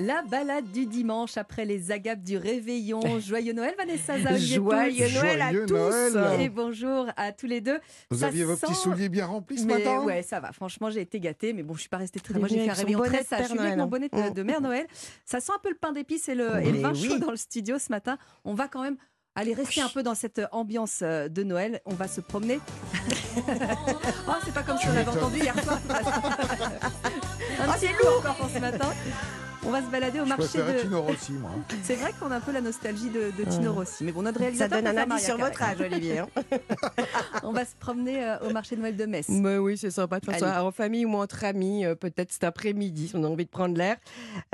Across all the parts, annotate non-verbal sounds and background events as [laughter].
La balade du dimanche après les agapes du réveillon. [laughs] Joyeux Noël, Vanessa Zah, Joyeux Noël à tous. Noël. Et bonjour à tous les deux. Vous Ça aviez vos petits souliers bien remplis ce Mais matin? ouais, ça va. Franchement, j'ai été gâtée, mais bon, je suis pas restée très. Moi, j'ai fait un réveillon bonnet très sage. Je suis avec mon bonnet de, Mm. de Mère Noël. Ça sent un peu le pain d'épices et le, et le vin oui. chaud dans le studio ce matin. On va quand même aller rester un peu dans cette ambiance euh, de Noël. On va se promener. [laughs] oh, c'est pas comme si on l'avait entendu hier soir. un petit coup encore pour ce matin. On va se balader au Je marché de. Tino Rossi, moi. C'est vrai qu'on a un peu la nostalgie de, de Tino Rossi. Mais bon, notre Ça réalisateur. donne un indice sur votre âge, Olivier. hein. [laughs] On va se promener euh, au marché de Noël de Metz. Mais oui, c'est sympa de faire ça en famille ou entre amis, euh, peut-être cet après-midi, si on a envie de prendre l'air.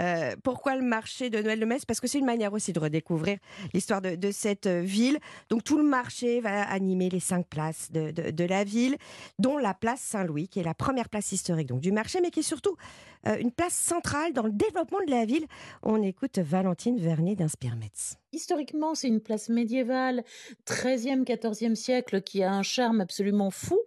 Euh, pourquoi le marché de Noël de Metz? Parce que c'est une manière aussi de redécouvrir l'histoire de, de cette ville. Donc tout le marché va animer les cinq places de, de- de la ville, dont la place Saint-Louis, qui est la première place historique donc, du marché, mais qui est surtout une place centrale dans le développement de la ville. On écoute Valentine Vernier d'Inspire Metz. Historiquement, c'est une place médiévale, 13e, 14e siècle, qui a un charme absolument fou.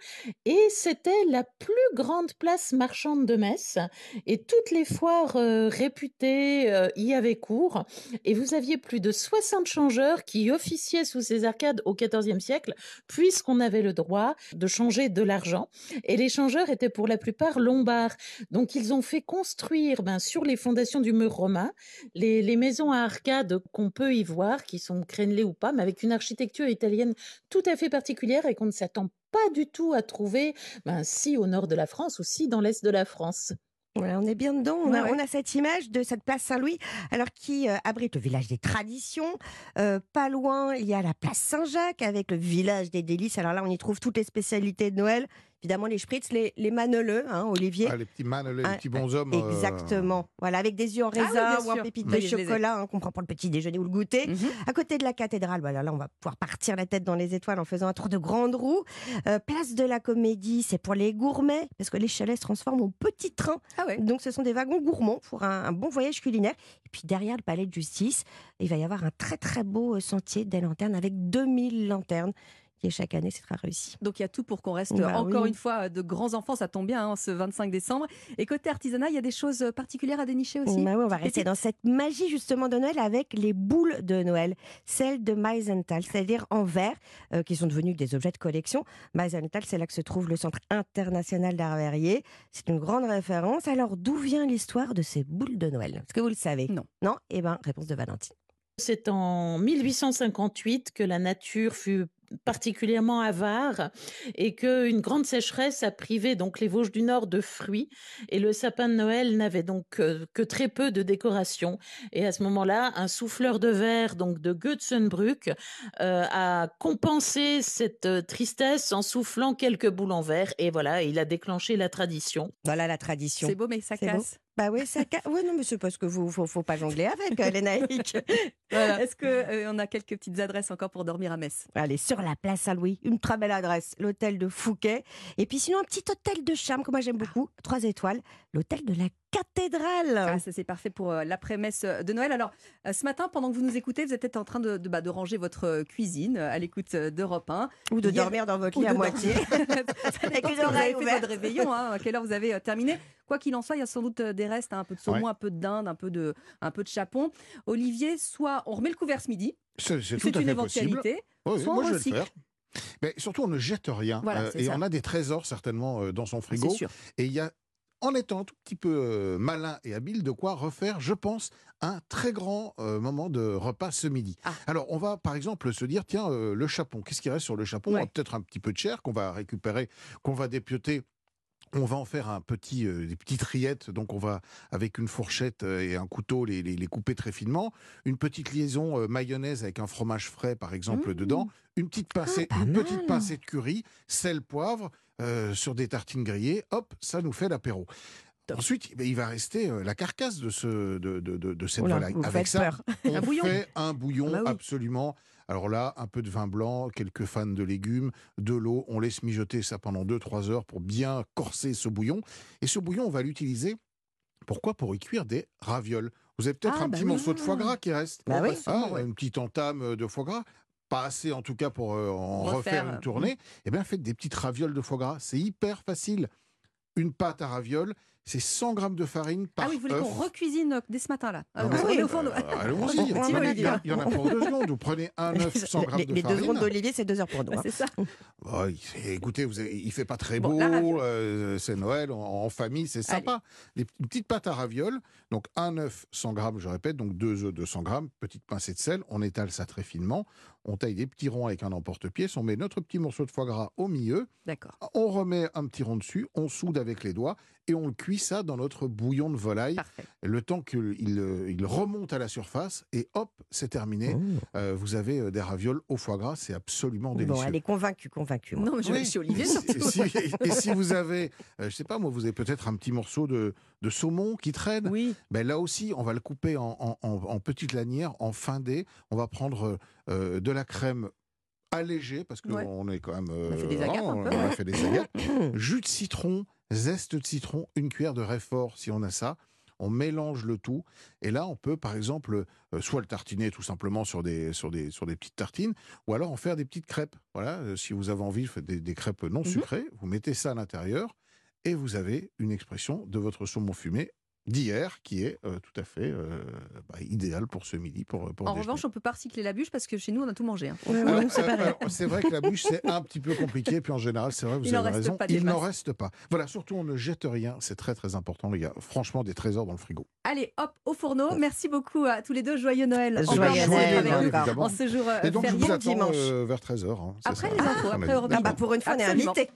Et c'était la plus grande place marchande de Metz. Et toutes les foires euh, réputées euh, y avaient cours. Et vous aviez plus de 60 changeurs qui officiaient sous ces arcades au 14e siècle, puisqu'on avait le droit de changer de l'argent. Et les changeurs étaient pour la plupart lombards. Donc ils ont fait construire ben, sur les fondations du mur romain les, les maisons à arcades qu'on peut y voir, qui sont crénelées ou pas, mais avec une architecture italienne tout à fait particulière et qu'on ne s'attend pas du tout à trouver, ben, si au nord de la France ou si dans l'est de la France. On est bien dedans. On, a, Ouais, ouais. on a cette image de cette place Saint-Louis, alors qui euh, abrite le village des traditions. Euh, pas loin, il y a la place Saint-Jacques avec le village des délices. Alors là, on y trouve toutes les spécialités de Noël. Évidemment, les spritz, les, les maneleux, hein, Olivier. Ah, les petits man, les Ah, petits bonshommes. euh, Exactement. Voilà, avec des yeux en Ah oui, raisin ou en pépites Oui, de chocolat, hein, qu'on prend pour le petit déjeuner ou le goûter. Mhm. À côté de la cathédrale, voilà, là, on va pouvoir partir la tête dans les étoiles en faisant un tour de grande roue. Euh, place de la Comédie, c'est pour les gourmets, parce que les chalets se transforment en petits trains. Ah ouais. Donc, ce sont des wagons gourmands pour un, un bon voyage culinaire. Et puis, derrière le palais de justice, il va y avoir un très, très beau euh, sentier des lanternes avec 2000 lanternes est chaque année, c'est très réussi. Donc il y a tout pour qu'on reste Bah encore oui. une fois de grands enfants, ça tombe bien hein, ce 25 décembre. Et côté artisanat, il y a des choses particulières à dénicher aussi? Bah oui, on va rester dans cette magie justement de Noël avec les boules de Noël, celles de Meisenthal, c'est-à-dire en verre, euh, qui sont devenues des objets de collection. Meisenthal, c'est là que se trouve le Centre international d'art verrier. C'est une grande référence. Alors, d'où vient l'histoire de ces boules de Noël? Est-ce que vous le savez? Non. Non? Eh bien, réponse de Valentine. C'est en 1858 que la nature fut particulièrement avare et qu'une grande sécheresse a privé donc les Vosges du Nord de fruits et le sapin de Noël n'avait donc que, que très peu de décoration et à ce moment-là un souffleur de verre donc de Götzenbrück euh, a compensé cette euh, tristesse en soufflant quelques boules en verre et voilà il a déclenché la tradition Voilà la tradition. C'est beau, mais ça beau. casse. Bah oui, ça. Oui, non, mais c'est parce que vous, faut, faut pas jongler avec euh, les naïcs. [laughs] Voilà. Est-ce qu'on a quelques petites adresses encore pour dormir à Metz? Allez, sur la place Saint-Louis, une très belle adresse, l'hôtel de Fouquet. Et puis sinon, un petit hôtel de charme que moi j'aime beaucoup, trois étoiles, l'hôtel de la cathédrale. Ah, ça c'est parfait pour euh, l'après-messe de Noël. Alors, euh, ce matin, pendant que vous nous écoutez, vous êtes en train de, de, bah, de ranger votre euh, cuisine euh, à l'écoute euh, d'Europe 1. Ou de dormir dans votre lit à moitié. [laughs] Ça Avec ce que vous avez fait votre réveillon, hein, à quelle heure vous avez euh, terminé? Quoi qu'il en soit, il y a sans doute euh, des restes, hein, un peu de saumon, Ouais. un peu de dinde, un peu de, un peu de chapon. Olivier, soit on remet le couvert ce midi, C'est une fait possible. éventualité. Oui, Soit moi on je vais le faire. Mais surtout, on ne jette rien. Voilà, euh, et ça. on a des trésors certainement euh, dans son frigo. C'est sûr. Et il y a, en étant un tout petit peu euh, malin et habile, de quoi refaire, je pense, un très grand moment de repas ce midi. Ah. Alors, on va par exemple se dire, tiens, le chapon, qu'est-ce qui reste sur le chapon? Ouais. Ah, Peut-être un petit peu de chair qu'on va récupérer, qu'on va dépioter. On va en faire un petit, euh, des petites rillettes, donc on va avec une fourchette euh, et un couteau les, les- les couper très finement. Une petite liaison euh, mayonnaise avec un fromage frais, par exemple, Mmh. dedans. Une petite pincée, une mal. petite pincée de curry, sel, poivre, euh, sur des tartines grillées. Hop, ça nous fait l'apéro. Ensuite, eh ben, il va rester la carcasse de, ce, de, de, de- de cette Oula, volaille. Avec ça, peur. [laughs] on Un fait un bouillon Ah bah oui. absolument. Alors là, un peu de vin blanc, quelques fans de légumes, de l'eau. On laisse mijoter ça pendant 2-3 heures pour bien corser ce bouillon. Et ce bouillon, on va l'utiliser. Pourquoi? Pour y cuire des ravioles. Vous avez peut-être Ah, un bah petit oui. morceau de foie gras qui reste. Bah oui. Ah, ouais. Une petite entame de foie gras. Pas assez en tout cas pour euh, en Refaire, refaire euh, une tournée. Eh bien, faites des petites ravioles de foie gras. C'est hyper facile. Une pâte à ravioles, c'est 100 grammes de farine par Ah oui, vous voulez qu'on recuisine euh, dès ce matin-là Ah, fourneau. Euh, Allons-y, On- [laughs] il y en a- pour deux secondes. Vous prenez un [laughs] œuf, 100 grammes les, de les deux farine. secondes d'Olivier, c'est deux heures pour nous. hein. C'est ça. Oh, il- écoutez, vous avez- il fait pas très beau, euh, c'est Noël, en, en famille, c'est sympa. Les une petite pâte à ravioles, donc un œuf 100 grammes, je répète, donc deux œufs 200 grammes, petite pincée de sel, on étale ça très finement, on taille des petits ronds avec un emporte-pièce, on met notre petit morceau de foie gras au milieu, D'accord. on remet un petit rond dessus, on soude avec les doigts et on le cuit ça dans notre bouillon de volaille, Parfait. le temps qu'il euh, il remonte à la surface et hop, c'est terminé. Euh, vous avez euh, des ravioles au foie gras, c'est absolument délicieux. Bon, elle est convaincue, convaincue. moi. Non, mais je vais Oui. chez Olivier Et si, et si vous avez, euh, je sais pas moi, vous avez peut-être un petit morceau de, de saumon qui traîne, Oui. ben là aussi, on va le couper en, en- en- en petites lanières, en fin dés. On va prendre euh, de la crème allégée, parce qu'on Ouais. est quand même... On a fait des euh, agates un on peu, a ouais. fait des agates. [coughs] Jus de citron, zeste de citron, une cuillère de réfort si on a ça. On mélange le tout. Et là, on peut, par exemple, euh, soit le tartiner tout simplement sur des, sur, des, sur des petites tartines, ou alors en faire des petites crêpes. Voilà, euh, si vous avez envie, faites des, des crêpes non Mhm. sucrées, vous mettez ça à l'intérieur, et vous avez une expression de votre saumon fumé d'hier qui est euh, tout à fait euh, bah, idéal pour ce midi. Pour, pour En déjeuner. revanche, on peut pas recycler la bûche parce que chez nous, on a tout mangé. hein. C'est euh, vrai que la bûche, c'est un petit peu compliqué. Puis en général, c'est vrai, vous Il avez raison. il n'en reste pas. Voilà, surtout, on ne jette rien. C'est très, très important, les gars. Franchement, des trésors dans le frigo. Allez, hop, au fourneau. Merci beaucoup à tous les deux. Joyeux Noël. Joyeux merci Noël, en ce jour euh, Et donc, je vous attends dimanche. euh, vers 13h. Après les infos, après Europe Ah bah, pour une fois, on est invité.